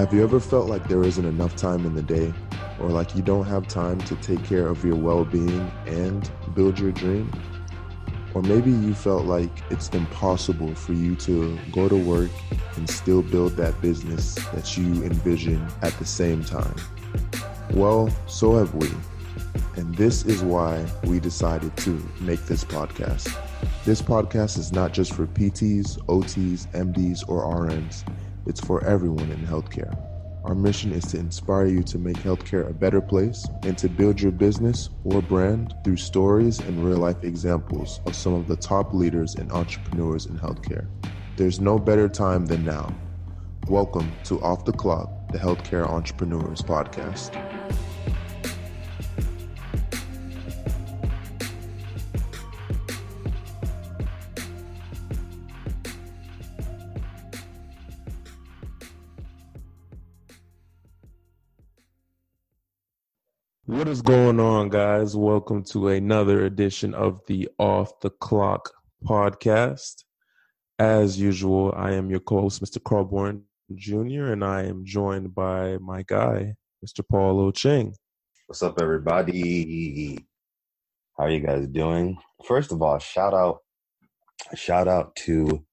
Have you ever felt like there isn't enough time in the day, or like you don't have time to take care of your well being and build your dream? Or maybe you felt like it's impossible for you to go to work and still build that business that you envision at the same time. Well, so have we. And this is why we decided to make this podcast. This podcast is not just for PTs, OTs, MDs, or RNs, it's for everyone in healthcare. Our mission is to inspire you to make healthcare a better place and to build your business or brand through stories and real life examples of some of the top leaders and entrepreneurs in healthcare. There's no better time than now. Welcome to Off the Clock, the Healthcare Entrepreneurs Podcast. Is going on, guys? Welcome to another edition of the Off the Clock podcast. As usual, I am your co host, Mr. Carlborn Jr., and I am joined by my guy, Mr. Paul Ching. What's up, everybody? How are you guys doing? First of all, shout out, shout out to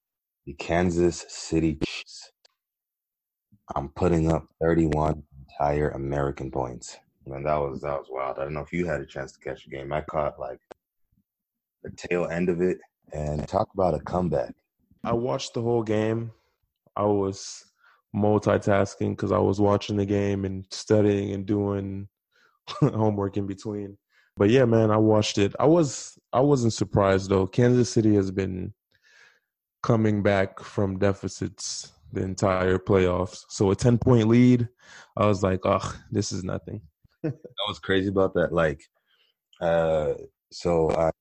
the Kansas City Chiefs. I'm putting up 31 entire American points. Man, that was that was wild. I don't know if you had a chance to catch the game. I caught like the tail end of it and talk about a comeback. I watched the whole game. I was multitasking because I was watching the game and studying and doing homework in between. But yeah, man, I watched it. I was I wasn't surprised though. Kansas City has been coming back from deficits the entire playoffs. So a 10 point lead, I was like, oh, this is nothing that was crazy about that. Like, uh, so I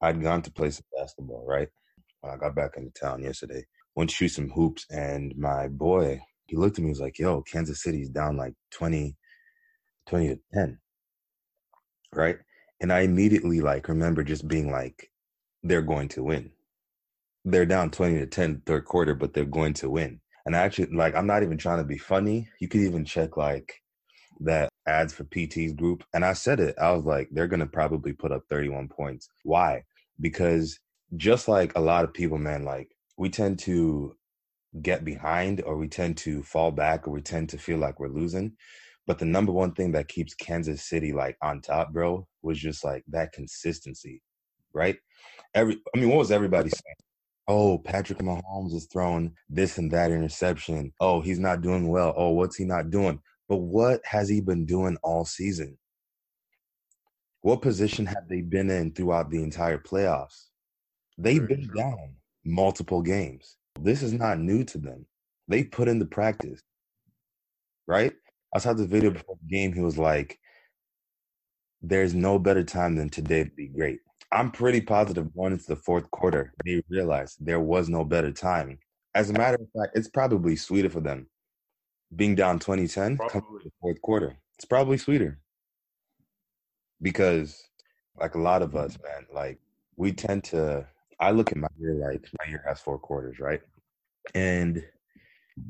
I'd gone to play some basketball, right? When I got back into town yesterday, went to shoot some hoops, and my boy, he looked at me, he was like, "Yo, Kansas City's down like 20, 20 to ten, right?" And I immediately like remember just being like, "They're going to win. They're down twenty to 10 third quarter, but they're going to win." And I actually like, I'm not even trying to be funny. You could even check like that ads for PT's group. And I said it, I was like, they're going to probably put up 31 points. Why? Because just like a lot of people, man, like we tend to get behind or we tend to fall back or we tend to feel like we're losing. But the number one thing that keeps Kansas City like on top, bro, was just like that consistency, right? Every, I mean, what was everybody saying? Oh, Patrick Mahomes is throwing this and that interception. Oh, he's not doing well. Oh, what's he not doing? But what has he been doing all season? What position have they been in throughout the entire playoffs? They've been down multiple games. This is not new to them. They put in the practice, right? I saw the video before the game. He was like, There's no better time than today to be great. I'm pretty positive going into the fourth quarter, they realized there was no better time. As a matter of fact, it's probably sweeter for them being down 2010 coming the fourth quarter. It's probably sweeter because, like a lot of us, man, like we tend to. I look at my year like my year has four quarters, right? And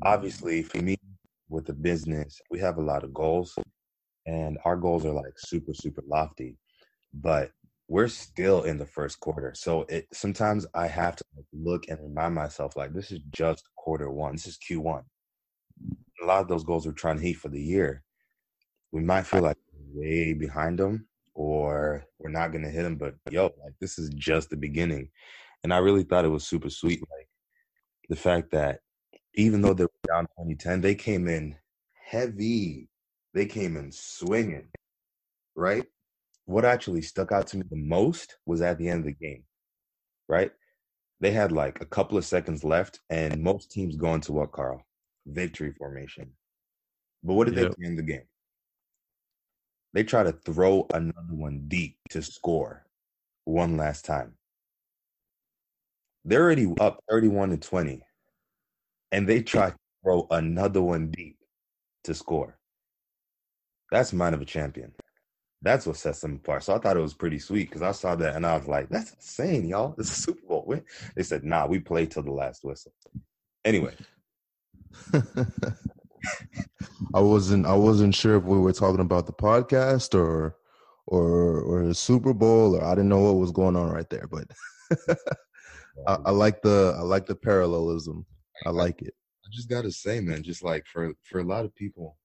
obviously, for me, with the business, we have a lot of goals, and our goals are like super, super lofty, but we're still in the first quarter. So it sometimes I have to look and remind myself like this is just quarter one. This is Q1 a lot of those goals we're trying to hit for the year, we might feel like way behind them or we're not going to hit them. But yo, like this is just the beginning. And I really thought it was super sweet. Like the fact that even though they were down 2010, they came in heavy. They came in swinging, right? What actually stuck out to me the most was at the end of the game, right? They had like a couple of seconds left, and most teams go into what, Carl? Victory formation. But what did yep. they do in the game? They try to throw another one deep to score one last time. They're already up 31 to 20. And they try to throw another one deep to score. That's mind of a champion. That's what sets them apart. So I thought it was pretty sweet because I saw that and I was like, that's insane, y'all. It's a Super Bowl win. They said, nah, we play till the last whistle. Anyway, I wasn't I wasn't sure if we were talking about the podcast or or or the Super Bowl or I didn't know what was going on right there, but I, I like the I like the parallelism. I like it. I just gotta say, man, just like for for a lot of people,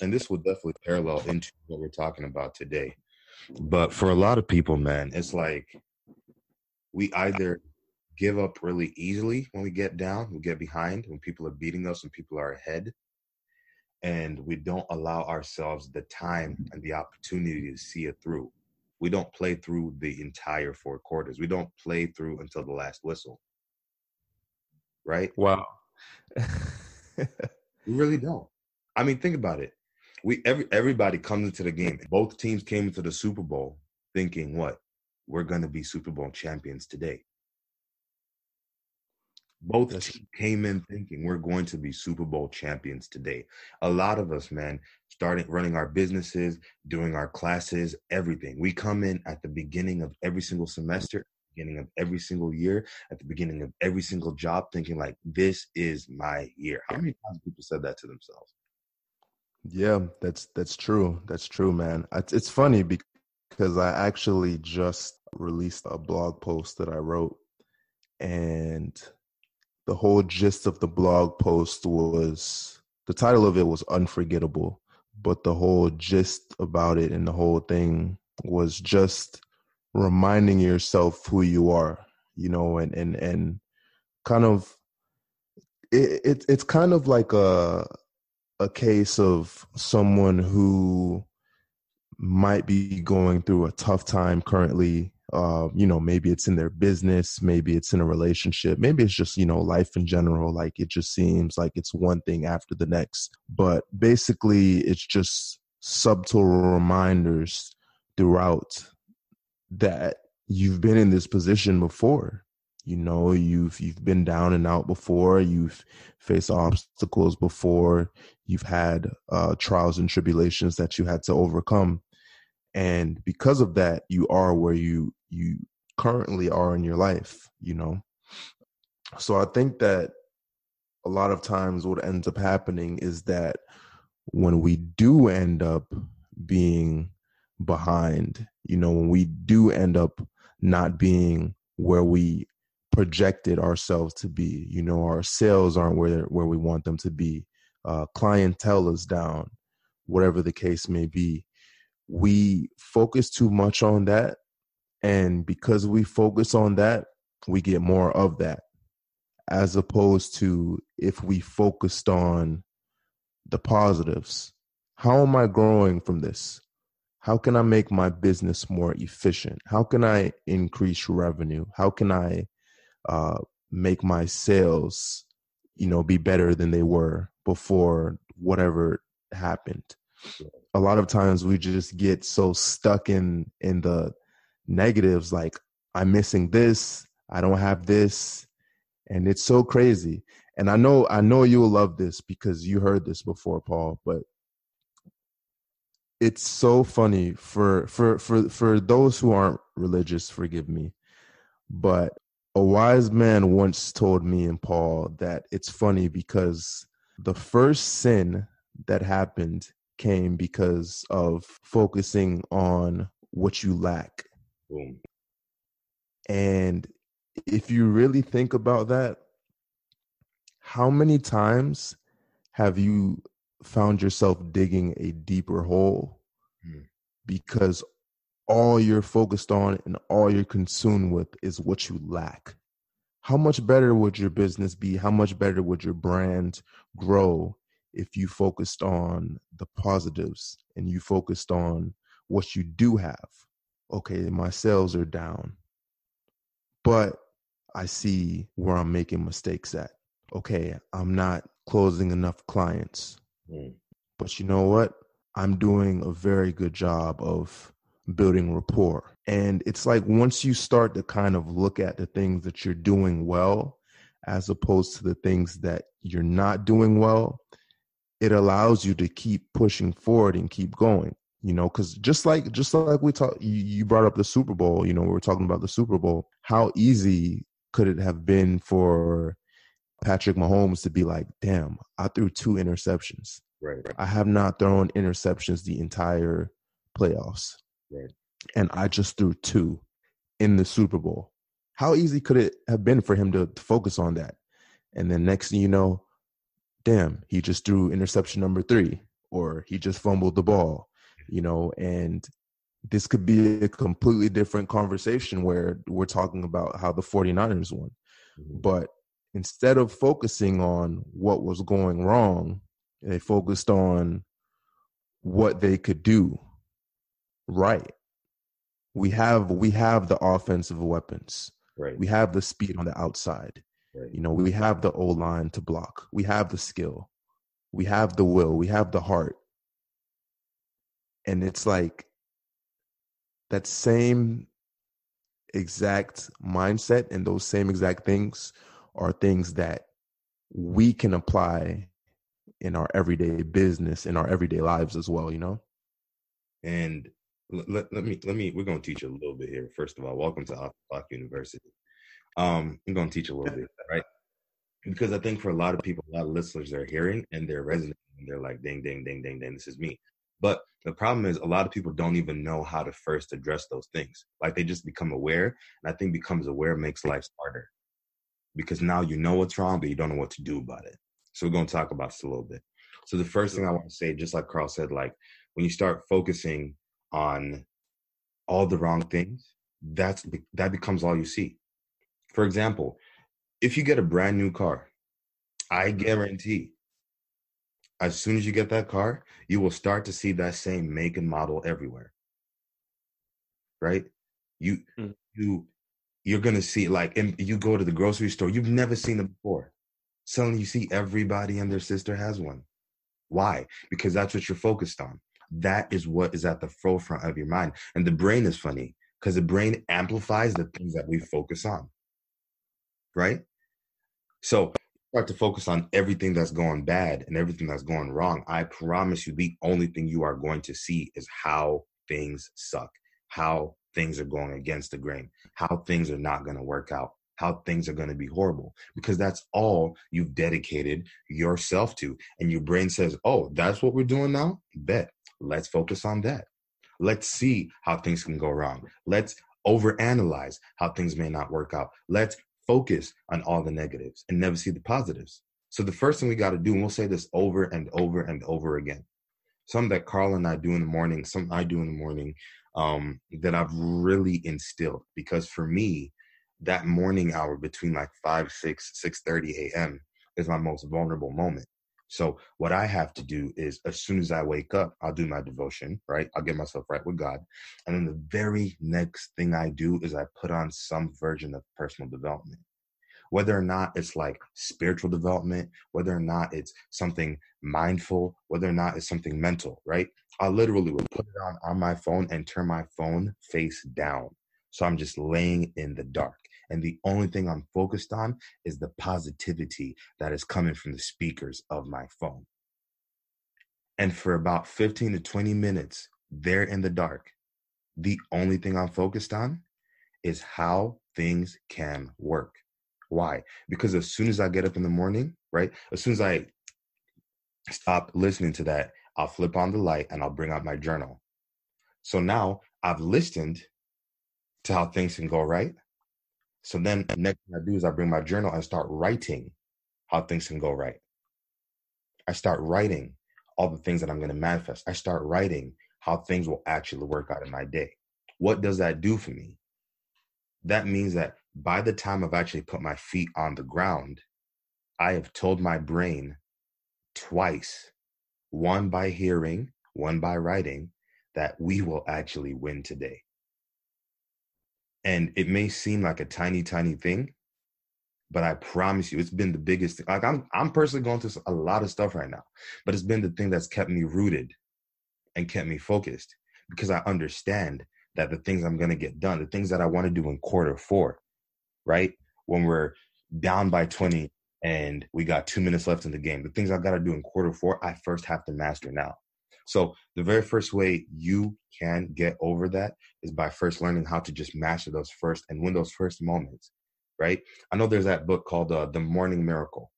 and this will definitely parallel into what we're talking about today. But for a lot of people, man, it's like we either give up really easily when we get down, we get behind, when people are beating us and people are ahead, and we don't allow ourselves the time and the opportunity to see it through. We don't play through the entire four quarters. We don't play through until the last whistle. Right? Wow. we really don't. I mean, think about it. We every everybody comes into the game. Both teams came into the Super Bowl thinking what? We're gonna be Super Bowl champions today. Both came in thinking we're going to be Super Bowl champions today. A lot of us, man, starting running our businesses, doing our classes, everything. We come in at the beginning of every single semester, beginning of every single year, at the beginning of every single job, thinking like, "This is my year." How many times people said that to themselves? Yeah, that's that's true. That's true, man. It's funny because I actually just released a blog post that I wrote, and the whole gist of the blog post was the title of it was unforgettable but the whole gist about it and the whole thing was just reminding yourself who you are you know and and and kind of it, it it's kind of like a a case of someone who might be going through a tough time currently uh, you know, maybe it's in their business, maybe it's in a relationship, maybe it's just, you know, life in general. Like it just seems like it's one thing after the next. But basically, it's just subtle reminders throughout that you've been in this position before. You know, you've you've been down and out before. You've faced obstacles before. You've had uh, trials and tribulations that you had to overcome and because of that you are where you you currently are in your life you know? So i think that a lot of times what ends up happening is that when we do end up being behind you know when we do end up not being where we projected ourselves to be you know our sales aren't where where we want them to be uh, clientele is down whatever the case may be we focus too much on that and because we focus on that we get more of that as opposed to if we focused on the positives. How am i growing from this? How can i make my business more efficient? How can i increase revenue? How can i uh, make my sales you know be better than they were before whatever happened? A lot of times we just get so stuck in in the negatives like i'm missing this i don't have this and it's so crazy and i know i know you'll love this because you heard this before paul but it's so funny for for for for those who aren't religious forgive me but a wise man once told me and paul that it's funny because the first sin that happened came because of focusing on what you lack. Boom. And if you really think about that, how many times have you found yourself digging a deeper hole mm. because all you're focused on and all you're consumed with is what you lack? How much better would your business be? How much better would your brand grow if you focused on the positives and you focused on what you do have. Okay, my sales are down, but I see where I'm making mistakes at. Okay, I'm not closing enough clients. Mm. But you know what? I'm doing a very good job of building rapport. And it's like once you start to kind of look at the things that you're doing well, as opposed to the things that you're not doing well, it allows you to keep pushing forward and keep going you know because just like just like we talked you, you brought up the super bowl you know we were talking about the super bowl how easy could it have been for Patrick Mahomes to be like, damn, I threw two interceptions. Right. I have not thrown interceptions the entire playoffs. Right. And I just threw two in the Super Bowl. How easy could it have been for him to, to focus on that? And then next thing you know, damn, he just threw interception number three, or he just fumbled the ball, you know, and this could be a completely different conversation where we're talking about how the 49ers won. Mhm. But instead of focusing on what was going wrong, they focused on what they could do right. We have we have the offensive weapons. Right. We have the speed on the outside. right. You know, we have the O line to block. We have the skill. We have the will. We have the heart. And it's like that same exact mindset and those same exact things are things that we can apply in our everyday business, in our everyday lives as well, you know? And let, let, me let me we're gonna teach you a little bit here. First of all, welcome to Off the Clock University. Um, I'm gonna teach a little bit, right? Because I think for a lot of people, a lot of listeners are hearing and they're resonating and they're like, ding, ding, ding, ding, ding, this is me. But the problem is a lot of people don't even know how to first address those things. Like they just become aware, and I think becomes aware makes life harder. Because now you know what's wrong, but you don't know what to do about it. So we're gonna talk about this a little bit. So the first thing I want to say, just like Carl said, like when you start focusing on all the wrong things, that's that becomes all you see. For example, if you get a brand new car, I mm-hmm. guarantee as soon as you get that car, you will start to see that same make and model everywhere. Right? You Mm. you you're gonna see like and you go to the grocery store, you've never seen it before. Suddenly you see everybody and their sister has one. Why? Because that's what you're focused on. That is what is at the forefront of your mind. And the brain is funny because the brain amplifies the things that we focus on. Right? So start to focus on everything that's going bad and everything that's going wrong. I promise you, the only thing you are going to see is how things suck, how things are going against the grain, how things are not going to work out, how things are going to be horrible, because that's all you've dedicated yourself to. And your brain says, Oh, that's what we're doing now? Bet. Let's focus on that. Let's see how things can go wrong. Let's overanalyze how things may not work out. Let's focus on all the negatives and never see the positives. So the first thing we got to do, and we'll say this over and over and over again, something that Carl and I do in the morning, something I do in the morning, um, that I've really instilled. Because for me, that morning hour between like five, six, six thirty a.m. is my most vulnerable moment. So what I have to do is as soon as I wake up, I'll do my devotion, right? I'll get myself right with God. And then the very next thing I do is I put on some version of personal development. Whether or not it's like spiritual development, whether or not it's something mindful, whether or not it's something mental, right? I literally will put it on on my phone and turn my phone face down. So I'm just laying in the dark. And the only thing I'm focused on is the positivity that is coming from the speakers of my phone. And for about 15 to 20 minutes, there in the dark, the only thing I'm focused on is how things can work. Why? Because as soon as I get up in the morning, right? As soon as I stop listening to that, I'll flip on the light and I'll bring out my journal. So now I've listened to how things can go right. So then next thing I do is I bring my journal and start writing how things can go right. I start writing all the things that I'm going to manifest. I start writing how things will actually work out in my day. What does that do for me? That means that by the time I've actually put my feet on the ground, I have told my brain twice, one by hearing, one by writing, that we will actually win today. And it may seem like a tiny, tiny thing, but I promise you, it's been the biggest thing. Like I'm, I'm personally going through a lot of stuff right now, but it's been the thing that's kept me rooted and kept me focused because I understand that the things I'm going to get done, the things that I want to do in quarter four, right? When we're down by 20 and we got two minutes left in the game, the things I've got to do in quarter four, I first have to master now. So the very first way you can get over that is by first learning how to just master those first and win those first moments. right? I know there's that book called uh, The Morning Miracle.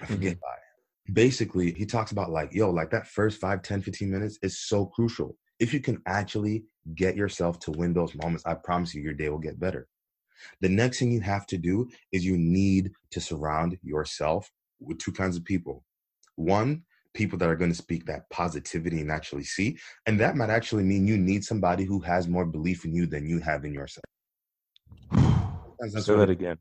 I forget mm-hmm. by basically he talks about like yo like that first 5 10 15 minutes is so crucial if you can actually get yourself to win those moments i promise you your day will get better the next thing you have to do is you need to surround yourself with two kinds of people one people that are going to speak that positivity and actually see and that might actually mean you need somebody who has more belief in you than you have in yourself Say that again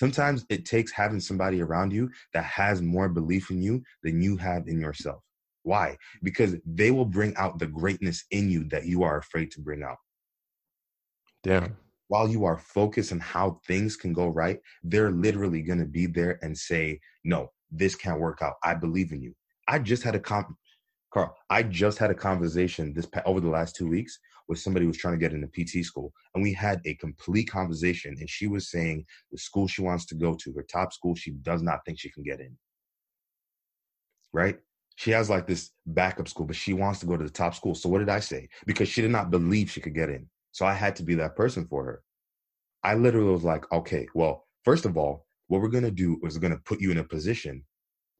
Sometimes it takes having somebody around you that has more belief in you than you have in yourself. Why? Because they will bring out the greatness in you that you are afraid to bring out. Damn. While you are focused on how things can go right, they're literally going to be there and say, No, this can't work out. I believe in you. I just had a comp, Carl, I just had a conversation this over the last two weeks with somebody who was trying to get into PT school, and we had a complete conversation. And she was saying the school she wants to go to, her top school, she does not think she can get in. Right? She has like this backup school, but she wants to go to the top school. So what did I say? Because she did not believe she could get in. So I had to be that person for her. I literally was like, okay, well, first of all, what we're going to do is we're going to put you in a position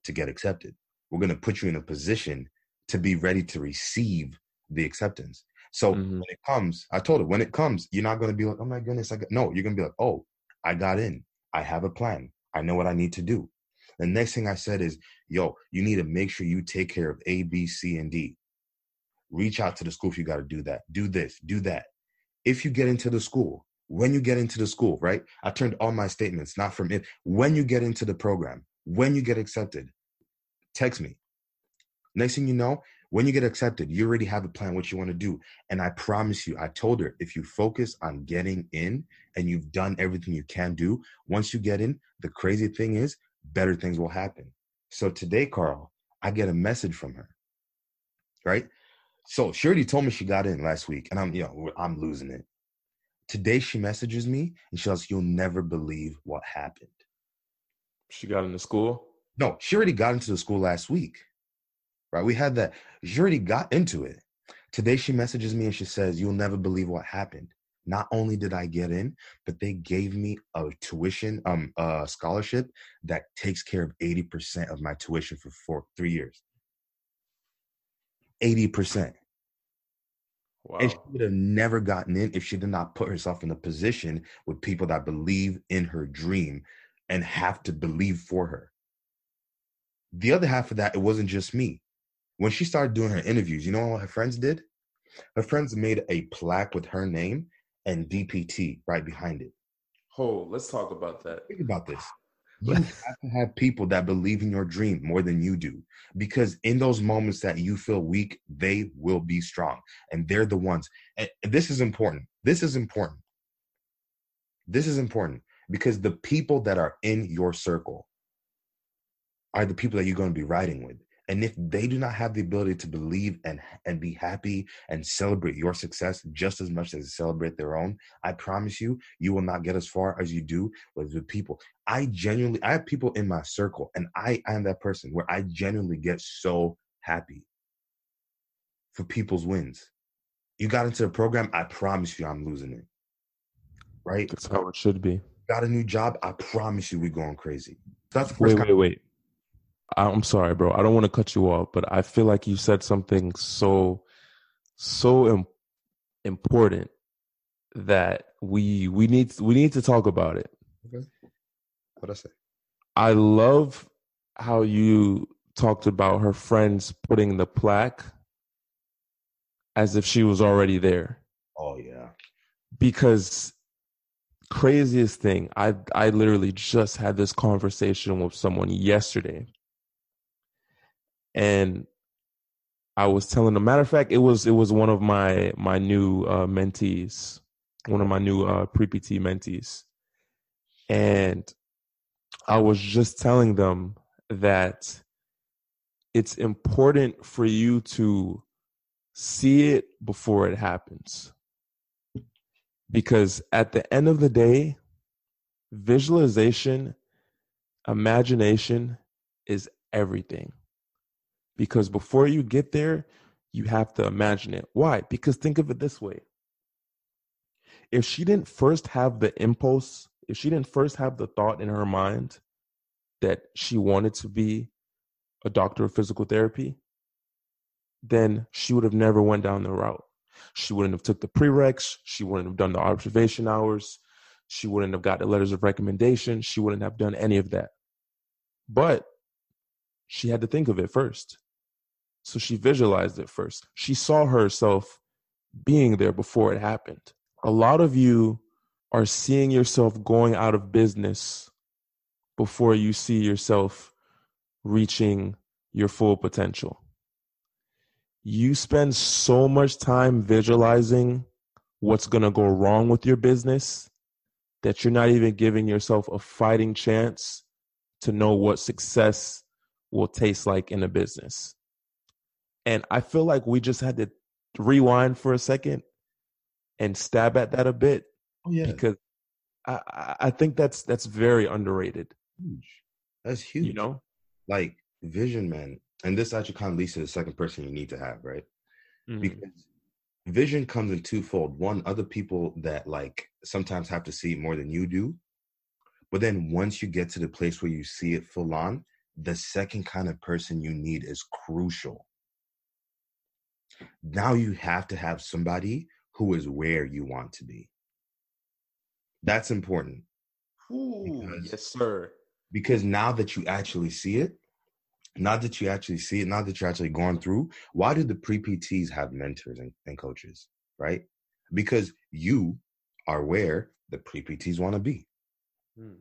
to get accepted. We're going to put you in a position to be ready to receive the acceptance. So mm-hmm. when it comes, I told her when it comes, you're not going to be like, oh my goodness, I got no. You're going to be like, oh, I got in. I have a plan. I know what I need to do. The next thing I said is, yo, you need to make sure you take care of A, B, C, and D. Reach out to the school if you got to do that. Do this, do that. If you get into the school, when you get into the school, right? I turned all my statements, not from it. When you get into the program, when you get accepted, text me. Next thing you know, when you get accepted, you already have a plan what you want to do. And I promise you, I told her if you focus on getting in and you've done everything you can do, once you get in, the crazy thing is better things will happen. So today, Carl, I get a message from her. Right? So she already told me she got in last week, and I'm you know, I'm losing it. Today she messages me and she goes, You'll never believe what happened. She got into school? No, she already got into the school last week right? We had that. She already got into it. Today she messages me and she says, You'll never believe what happened. Not only did I get in, but they gave me a tuition, um, a scholarship that takes care of 80% of my tuition for four, three years. 80%. Wow. And she would have never gotten in if she did not put herself in a position with people that believe in her dream and have to believe for her. The other half of that, it wasn't just me when she started doing her interviews, you know what her friends did? Her friends made a plaque with her name and DPT right behind it. Oh, let's talk about that. Think about this. You have to have people that believe in your dream more than you do. Because in those moments that you feel weak, they will be strong. And they're the ones. And this is important. This is important. This is important because the people that are in your circle are the people that you're going to be riding with. And if they do not have the ability to believe and and be happy and celebrate your success just as much as they celebrate their own, I promise you, you will not get as far as you do with, the people. I genuinely, I have people in my circle, and I am that person where I genuinely get so happy for people's wins. You got into the program, I promise you, I'm losing it. Right? That's how it should be. Got a new job, I promise you, we're going crazy. that's the first wait, wait, wait. I'm sorry, bro. I don't want to cut you off, but I feel like you said something so, so Im- important that we we need we need to talk about it. Okay. What I say? I love how you talked about her friends putting the plaque as if she was already there. Oh yeah. Because craziest thing, I I literally just had this conversation with someone yesterday and I was telling them. Matter of fact, it was it was one of my my new uh, mentees, one of my new uh, pre PT mentees, and I was just telling them that it's important for you to see it before it happens, because at the end of the day, visualization, imagination is everything because before you get there, you have to imagine it. Why? Because think of it this way. If she didn't first have the impulse if she didn't first have the thought in her mind that she wanted to be a doctor of physical therapy, then she would have never went down the route. She wouldn't have took the prereqs. She wouldn't have done the observation hours. She wouldn't have got the letters of recommendation. She wouldn't have done any of that. But she had to think of it first. So she visualized it first. She saw herself being there before it happened. A lot of you are seeing yourself going out of business before you see yourself reaching your full potential. You spend so much time visualizing what's going to go wrong with your business that you're not even giving yourself a fighting chance to know what success will taste like in a business. And I feel like we just had to rewind for a second and stab at that a bit. Oh yeah, because I I think that's that's very underrated. Huge. That's huge. You know, like vision, man. And this actually kind of leads to the second person you need to have, right? Mhm. Because vision comes in twofold. One, other people that like sometimes have to see it more than you do. But then once you get to the place where you see it full on, the second kind of person you need is crucial. Now you have to have somebody who is where you want to be. That's important because- yes, sir. because now that you actually see it, now that you actually see it, now that you're actually going through, why do the pre PTs have mentors and, and coaches, right? Because you are where the pre PTs want to be. Mm.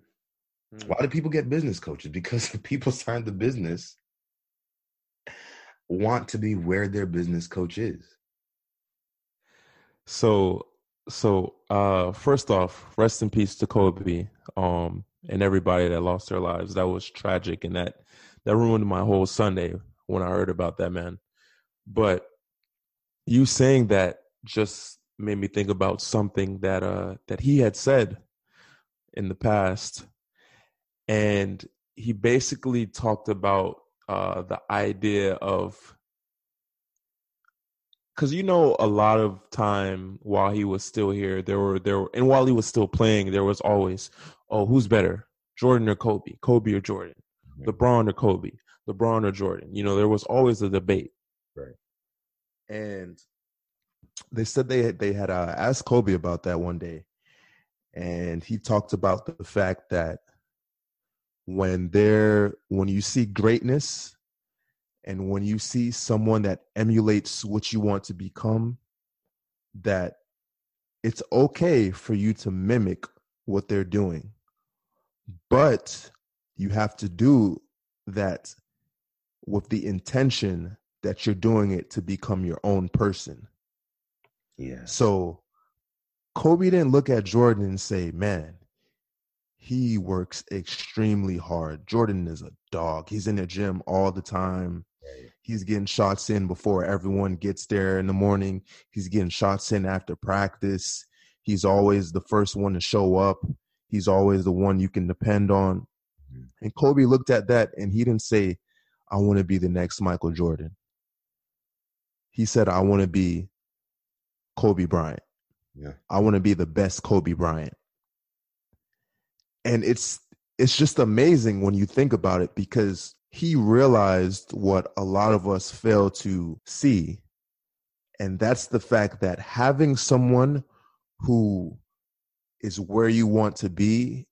Mm. Why do people get business coaches? Because the people starting the business want to be where their business coach is. So so uh first off, rest in peace to Kobe um and everybody that lost their lives. That was tragic and that that ruined my whole Sunday when I heard about that man. But you saying that just made me think about something that uh that he had said in the past and he basically talked about uh the idea of because you know a lot of time while he was still here there were there were and while he was still playing there was always oh who's better jordan or kobe kobe or jordan Mhm. lebron or kobe lebron or jordan you know there was always a debate Right. and they said they had they had uh, asked kobe about that one day and he talked about the fact that when there when you see greatness and when you see someone that emulates what you want to become that it's okay for you to mimic what they're doing but you have to do that with the intention that you're doing it to become your own person Yeah. so Kobe didn't look at Jordan and say, man, he works extremely hard. Jordan is a dog. He's in the gym all the time. He's getting shots in before everyone gets there in the morning. He's getting shots in after practice. He's always the first one to show up. He's always the one you can depend on. Mhm. And Kobe looked at that and he didn't say, I want to be the next Michael Jordan. He said, I want to be Kobe Bryant. Yeah. I want to be the best Kobe Bryant. And it's it's just amazing when you think about it because he realized what a lot of us fail to see. And that's the fact that having someone who is where you want to be,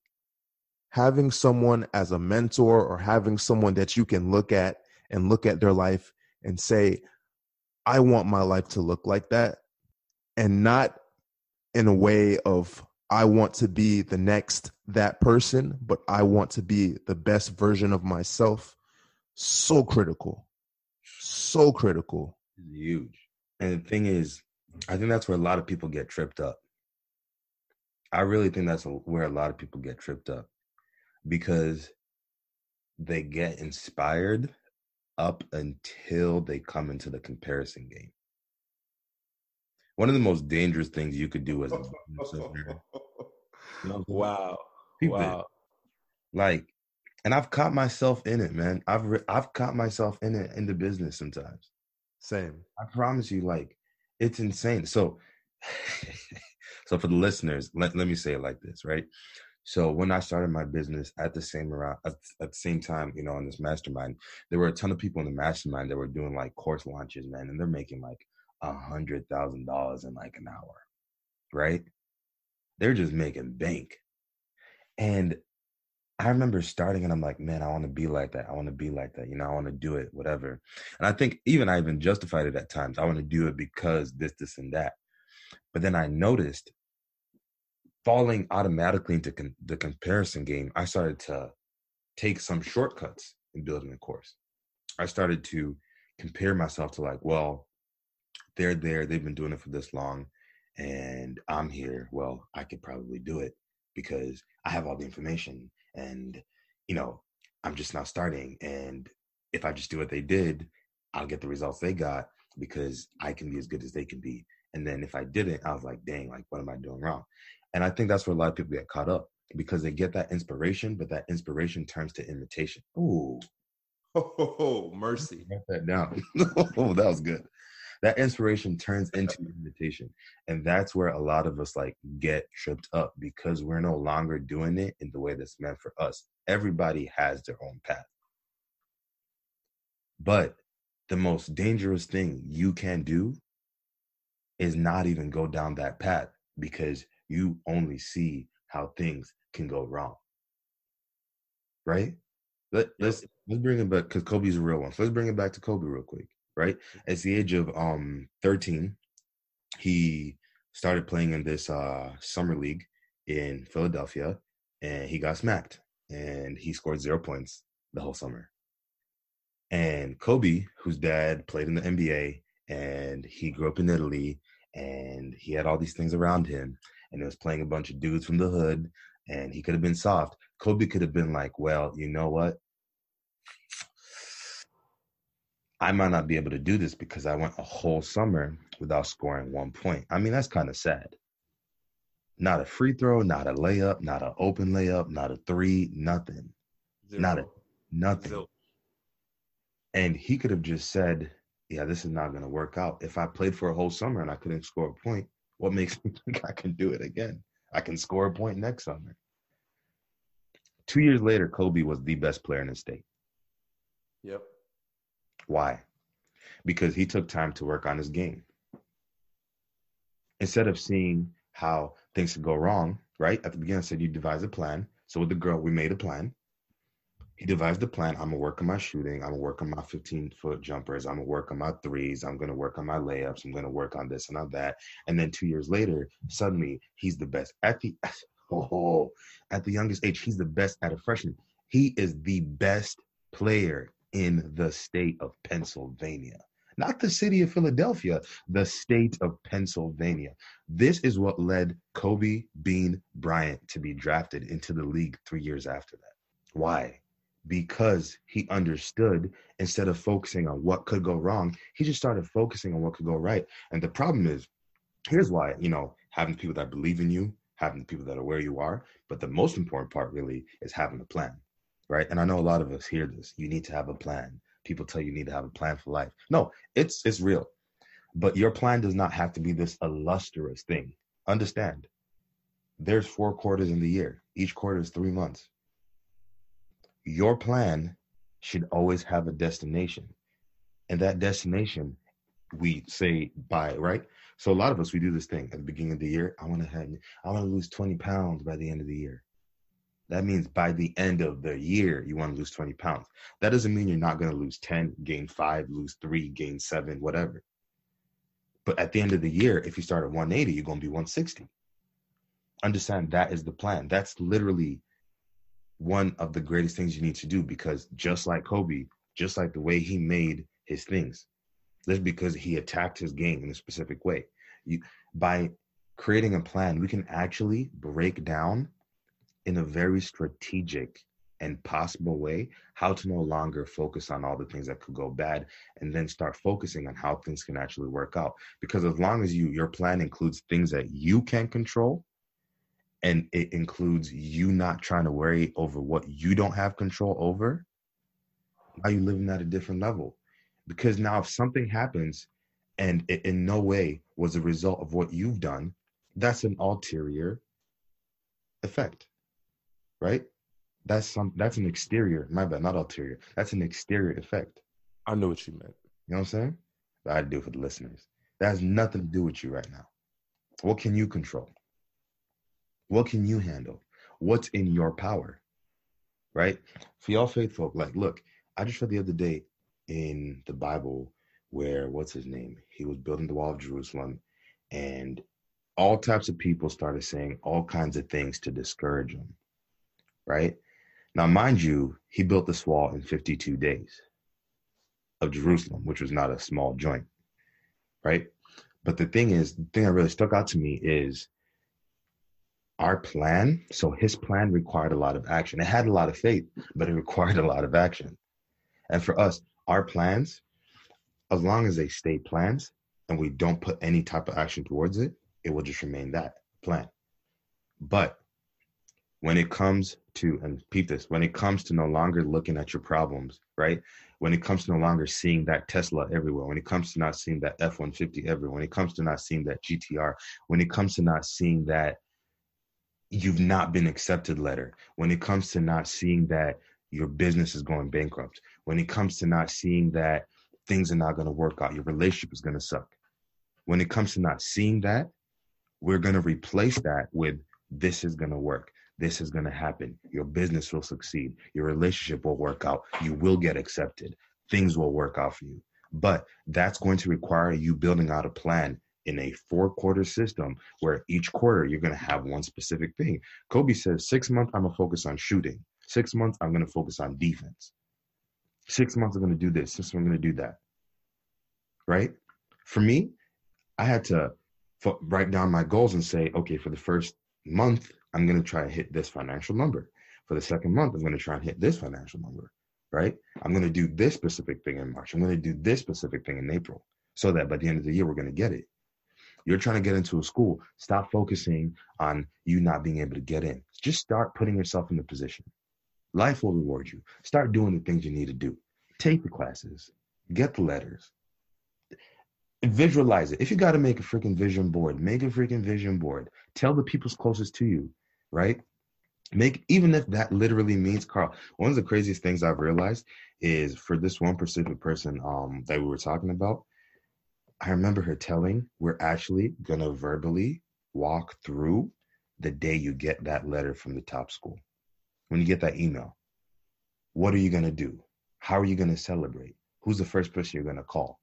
having someone as a mentor or having someone that you can look at and look at their life and say, I want my life to look like that. And not in a way of I want to be the next that person, but I want to be the best version of myself. So critical. So critical. Huge. And the thing is, I think that's where a lot of people get tripped up. I really think that's where a lot of people get tripped up because they get inspired up until they come into the comparison game. One of the most dangerous things you could do as a business owner, Wow. People- Wow. like, and I've caught myself in it, man. I've re- I've caught myself in it in the business sometimes. Same. I promise you, like, it's insane. So, so for the listeners, let, let me say it like this, right? So when I started my business at the same around at, at the same time, you know, in this mastermind, there were a ton of people in the mastermind that were doing like course launches, man, and they're making like a hundred thousand dollars in like an hour, right? They're just making bank. And I remember starting and I'm like, man, I want to be like that. I want to be like that. You know, I want to do it, whatever. And I think even I even justified it at times. I want to do it because this, this, and that. But then I noticed falling automatically into con- the comparison game, I started to take some shortcuts in building a course. I started to compare myself to like, well, they're there, they've been doing it for this long, and I'm here. Well, I could probably do it because I have all the information and you know, I'm just now starting and if I just do what they did, I'll get the results they got because I can be as good as they can be. And then if I didn't, I was like, dang, like what am I doing wrong? And I think that's where a lot of people get caught up because they get that inspiration, but that inspiration turns to imitation. Ooh. Oh, mercy. Write that down. oh, that was good. That inspiration turns into imitation. And that's where a lot of us like get tripped up because we're no longer doing it in the way that's meant for us. Everybody has their own path. But the most dangerous thing you can do is not even go down that path because you only see how things can go wrong. Right? Let, let's let's bring it back because Kobe's a real one. So let's bring it back to Kobe real quick. Right? At the age of um 13, he started playing in this uh summer league in Philadelphia and he got smacked and he scored zero points the whole summer. And Kobe, whose dad played in the NBA and he grew up in Italy and he had all these things around him and he was playing a bunch of dudes from the hood and he could have been soft. Kobe could have been like, well, you know what? I might not be able to do this because I went a whole summer without scoring one point. I mean, that's kind of sad. Not a free throw, not a layup, not an open layup, not a three, nothing. Zero. Not a nothing. Zero. And he could have just said, Yeah, this is not going to work out. If I played for a whole summer and I couldn't score a point, what makes me think I can do it again? I can score a point next summer. Two years later, Kobe was the best player in the state. Yep. Why? Because he took time to work on his game. Instead of seeing how things could go wrong, right? At the beginning, I said you devise a plan. So with the girl, we made a plan he devised a plan. I'm gonna work on my shooting. I'm gonna work on my 15 foot jumpers. I'm gonna work on my threes. I'm gonna work on my layups. I'm gonna work on this and on that. And then two years later, suddenly he's the best at the oh at the youngest age. He's the best at a freshman. He is the best player in the state of Pennsylvania. Not the city of Philadelphia, the state of Pennsylvania. This is what led Kobe Bean Bryant to be drafted into the league three years after that. Why? because he understood instead of focusing on what could go wrong, he just started focusing on what could go right. And the problem is, here's why, you know, having people that believe in you, having the people that are where you are, but the most important part really is having a plan, right? And I know a lot of us hear this. You need to have a plan. People tell you, you need to have a plan for life. No, it's it's real. But your plan does not have to be this illustrious thing. Understand. There's four quarters in the year. Each quarter is 3 months your plan should always have a destination. And that destination, we say by, right? So a lot of us, we do this thing at the beginning of the year. I want to have, I want to lose 20 pounds by the end of the year. That means by the end of the year, you want to lose 20 pounds. That doesn't mean you're not going to lose 10, gain five, lose three, gain seven, whatever. But at the end of the year, if you start at 180, you're going to be 160. Understand that is the plan. That's literally one of the greatest things you need to do because just like Kobe, just like the way he made his things, just because he attacked his game in a specific way. You, by creating a plan, we can actually break down in a very strategic and possible way how to no longer focus on all the things that could go bad and then start focusing on how things can actually work out because as long as you your plan includes things that you can control and it includes you not trying to worry over what you don't have control over, now you're living at a different level. Because now if something happens and it in no way was a result of what you've done, that's an ulterior effect. Right? That's some that's an exterior, my bad, not ulterior. That's an exterior effect. I know what you meant. You know what I'm saying? But I do for the listeners. That has nothing to do with you right now. What can you control? What can you handle? What's in your power? Right? For y'all faith folk, like, look, I just read the other day in the Bible where what's his name? He was building the wall of Jerusalem and all types of people started saying all kinds of things to discourage him. Right? Now, mind you, he built this wall in 52 days of Jerusalem, which was not a small joint. Right? But the thing is, the thing that really stuck out to me is our plan. So his plan required a lot of action. It had a lot of faith, but it required a lot of action. And for us, our plans, as long as they stay plans and we don't put any type of action towards it, it will just remain that plan. But when it comes to, and peep this, when it comes to no longer looking at your problems, right? When it comes to no longer seeing that Tesla everywhere, when it comes to not seeing that F 150 everywhere, when it comes to not seeing that GTR, when it comes to not seeing that you've not been accepted letter, when it comes to not seeing that your business is going bankrupt, when it comes to not seeing that things are not going to work out, your relationship is going to suck. When it comes to not seeing that, we're going to replace that with this is going to work. This is going to happen. Your business will succeed. Your relationship will work out. You will get accepted. Things will work out for you. But that's going to require you building out a plan in a four quarter system where each quarter you're going to have one specific thing. Kobe says, six months, I'm going to focus on shooting. Six months, I'm going to focus on defense. Six months, I'm going to do this. Six months, I'm going to do that. Right? For me, I had to write down my goals and say, okay, for the first month, I'm going to try and hit this financial number. For the second month, I'm going to try and hit this financial number. Right? I'm going to do this specific thing in March. I'm going to do this specific thing in April so that by the end of the year, we're going to get it. You're trying to get into a school. Stop focusing on you not being able to get in. Just start putting yourself in the position. Life will reward you. Start doing the things you need to do. Take the classes, get the letters, visualize it. If you got to make a freaking vision board, make a freaking vision board. Tell the people's closest to you, right? Make even if that literally means Carl. One of the craziest things I've realized is for this one specific person um, that we were talking about. I remember her telling, we're actually to verbally walk through the day you get that letter from the top school. When you get that email, what are you to do? How are you to celebrate? Who's the first person you're to call?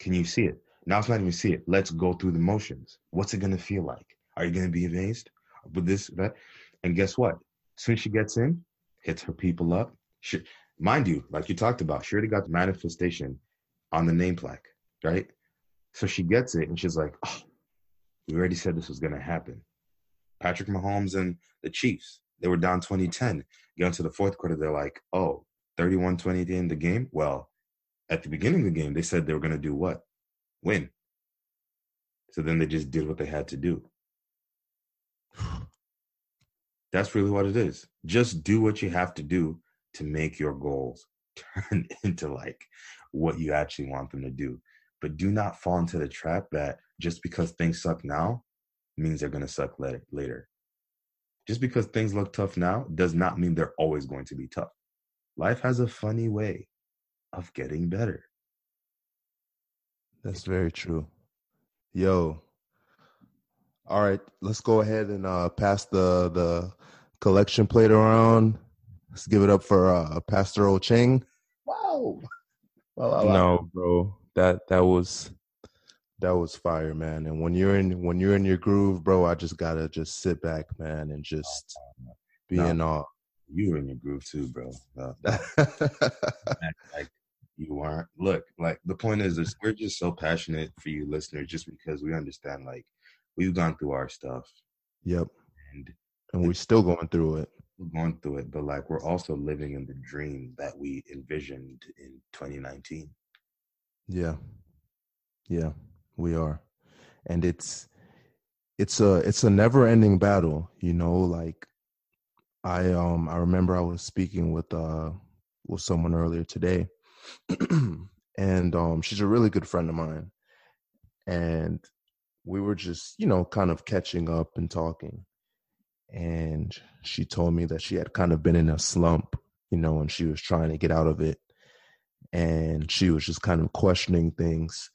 Can you see it? Now it's not even see it. Let's go through the motions. What's it to feel like? Are you to be amazed with this, that? And guess what? Soon as she gets in, hits her people up. She, mind you, like you talked about, she already got the manifestation on the name plaque right? So she gets it and she's like, oh, we already said this was going to happen. Patrick Mahomes and the Chiefs, they were down 2010. Get into the fourth quarter, they're like, oh, 31 20 at end the game? Well, at the beginning of the game, they said they were going to do what? Win. So then they just did what they had to do. That's really what it is. Just do what you have to do to make your goals turn into like what you actually want them to do but do not fall into the trap that just because things suck now means they're going to suck later. Just because things look tough now does not mean they're always going to be tough. Life has a funny way of getting better. That's very true. Yo. All right, let's go ahead and uh, pass the the collection plate around. Let's give it up for uh, Pastor Ocheng. Wow. Wow, wow, wow. No, bro that that was that was fire, man. And when you're in when you're in your groove, bro, I just gotta just sit back, man, and just be no, in awe. You were in your groove too, bro. No, like you aren't. Look, like the point is, is we're just so passionate for you, listeners, just because we understand, like we've gone through our stuff. Yep. And and we're still going through it. We're going through it, but like we're also living in the dream that we envisioned in 2019. Yeah. Yeah, we are. And it's it's a it's a never ending battle, you know, like I um I remember I was speaking with uh with someone earlier today and um she's a really good friend of mine and we were just, you know, kind of catching up and talking. and she told me that she had kind of been in a slump, you know, and she was trying to get out of it. And she was just kind of questioning things.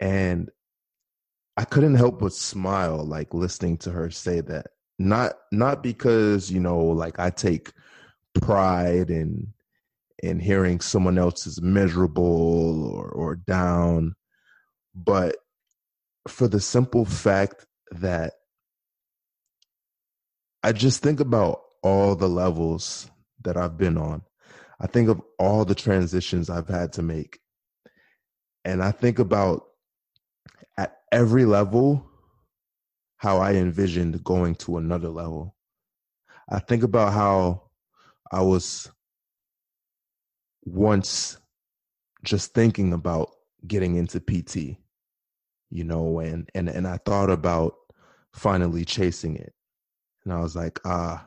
And I couldn't help but smile, like listening to her say that. Not not because, you know, like I take pride in in hearing someone else is miserable or, or down, but for the simple fact that I just think about all the levels that I've been on. I think of all the transitions I've had to make. And I think about at every level how I envisioned going to another level. I think about how I was once just thinking about getting into PT, you know, and and and I thought about finally chasing it. And I was like, ah,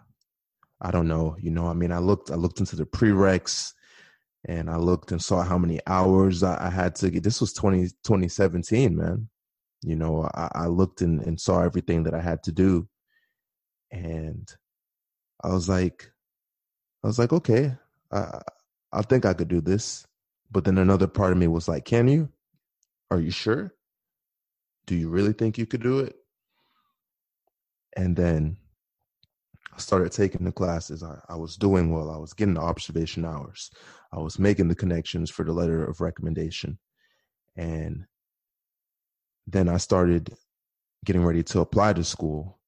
I don't know, you know, I mean, I looked I looked into the prereqs and I looked and saw how many hours I, I had to get. This was 20, 2017, man. You know, I, I looked and, and saw everything that I had to do. And I was like, I was like, okay, I, I think I could do this. But then another part of me was like, can you? Are you sure? Do you really think you could do it? And then I started taking the classes. I, I was doing well. I was getting the observation hours. I was making the connections for the letter of recommendation. And then I started getting ready to apply to school.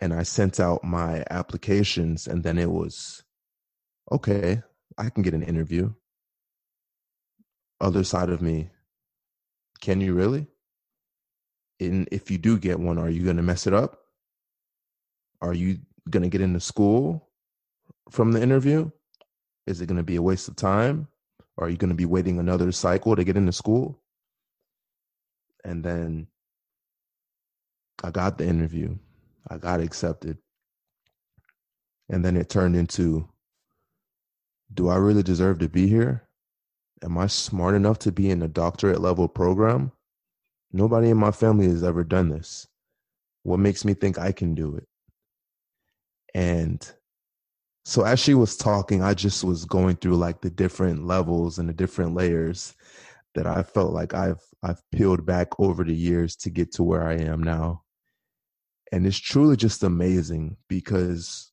And I sent out my applications, and then it was okay, I can get an interview. Other side of me, can you really? And if you do get one, are you going to mess it up? Are you going to get into school from the interview? Is it going to be a waste of time? Are you going to be waiting another cycle to get into school? And then I got the interview. I got accepted. And then it turned into do I really deserve to be here? Am I smart enough to be in a doctorate level program? Nobody in my family has ever done this. What makes me think I can do it? And so as she was talking, I just was going through like the different levels and the different layers that I felt like I've I've peeled back over the years to get to where I am now. And it's truly just amazing because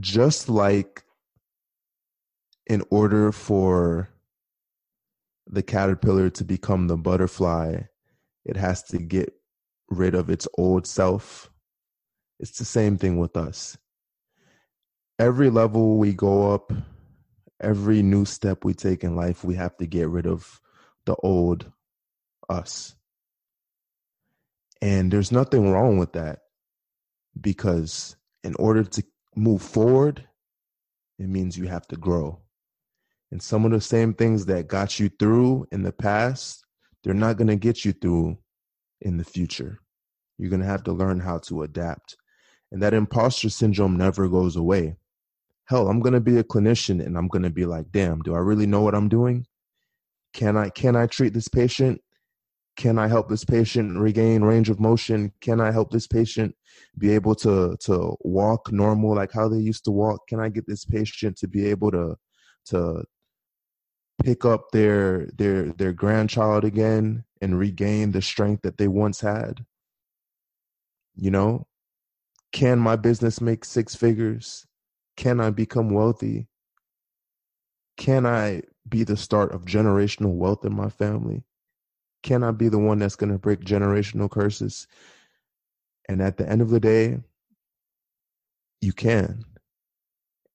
just like in order for the caterpillar to become the butterfly, it has to get rid of its old self. It's the same thing with us. Every level we go up, every new step we take in life, we have to get rid of the old us. And there's nothing wrong with that because in order to move forward, it means you have to grow. And some of the same things that got you through in the past, they're not going to get you through in the future. You're going to have to learn how to adapt. And that imposter syndrome never goes away. Hell, I'm going to be a clinician and I'm going to be like, damn, do I really know what I'm doing? Can I can I treat this patient? can I help this patient regain range of motion? Can I help this patient be able to to walk normal like how they used to walk? Can I get this patient to be able to to pick up their their their grandchild again and regain the strength that they once had? You know, can my business make six figures? Can I become wealthy? Can I be the start of generational wealth in my family? Can I be the one that's going to break generational curses? And at the end of the day, you can.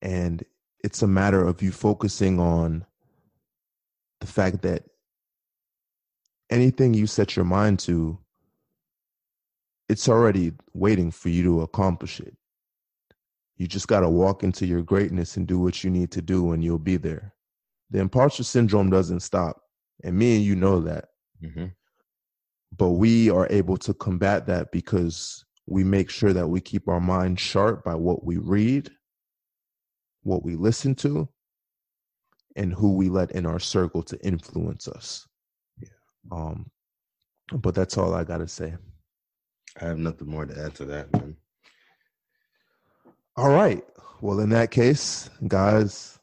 And it's a matter of you focusing on the fact that anything you set your mind to, it's already waiting for you to accomplish it. You just got to walk into your greatness and do what you need to do, and you'll be there. The imposter syndrome doesn't stop. And me and you know that. Mm-hmm. But we are able to combat that because we make sure that we keep our mind sharp by what we read, what we listen to, and who we let in our circle to influence us. Yeah. Um, but that's all I got to say. I have nothing more to add to that, man. All right. Well, in that case, guys,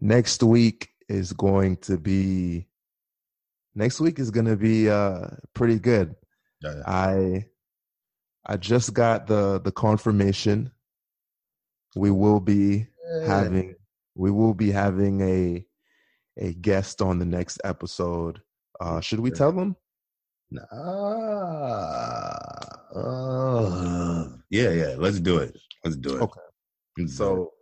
next week is going to be next week is going to be uh pretty good. Yeah. I I just got the the confirmation. We will be having we will be having a a guest on the next episode. Uh should we tell them? Nah. Uh, yeah, yeah. Let's do it. Let's do it. Okay. Let's So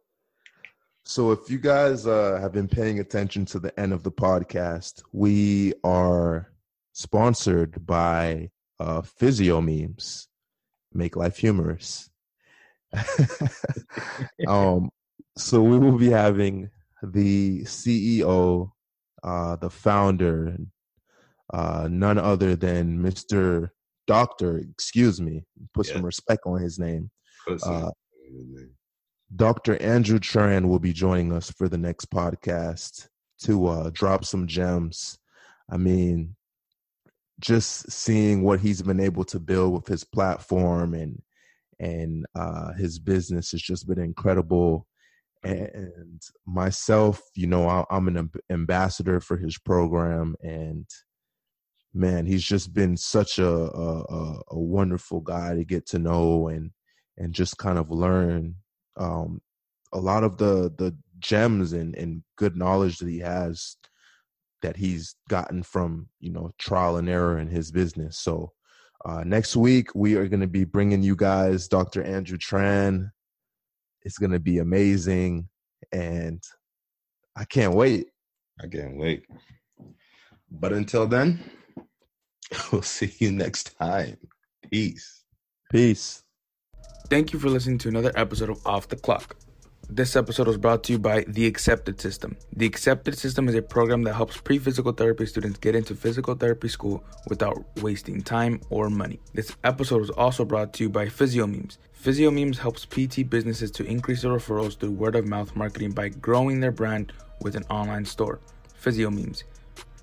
so if you guys uh have been paying attention to the end of the podcast, we are sponsored by uh Physio Memes. Make life humorous. um so we will be having the CEO, uh the founder, uh none other than Mr. Doctor, excuse me, put some respect on his name. uh, Dr. Andrew Tran will be joining us for the next podcast to uh, drop some gems. I mean, just seeing what he's been able to build with his platform and and uh, his business has just been incredible. And myself, you know, I, I'm an ambassador for his program, and man, he's just been such a, a a- a wonderful guy to get to know and and just kind of learn um, a lot of the the gems and, and good knowledge that he has that he's gotten from you know trial and error in his business. So uh, next week we are going to be bringing you guys Dr. Andrew Tran. It's going to be amazing, and I can't wait. I can't wait. But until then, we'll see you next time. Peace. Peace. Thank you for listening to another episode of Off the Clock. This episode was brought to you by The Accepted System. The Accepted System is a program that helps pre physical therapy students get into physical therapy school without wasting time or money. This episode was also brought to you by Physio Memes. Physio Memes helps PT businesses to increase their referrals through word of mouth marketing by growing their brand with an online store. Physio Memes.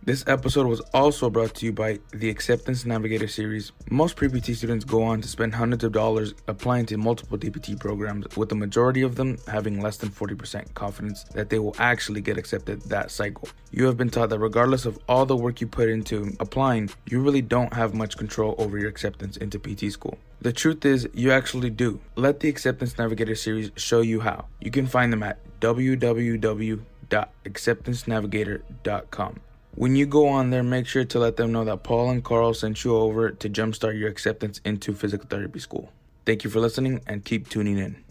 This episode was also brought to you by the Acceptance Navigator series. Most pre-PT students go on to spend hundreds of dollars applying to multiple DPT programs, with the majority of them having less than 40% confidence that they will actually get accepted that cycle. You have been taught that regardless of all the work you put into applying, you really don't have much control over your acceptance into PT school. The truth is, you actually do. Let the Acceptance Navigator series show you how. You can find them at www.acceptancenavigator.com. When you go on there, make sure to let them know that Paul and Carl sent you over to jumpstart your acceptance into physical therapy school. Thank you for listening and keep tuning in.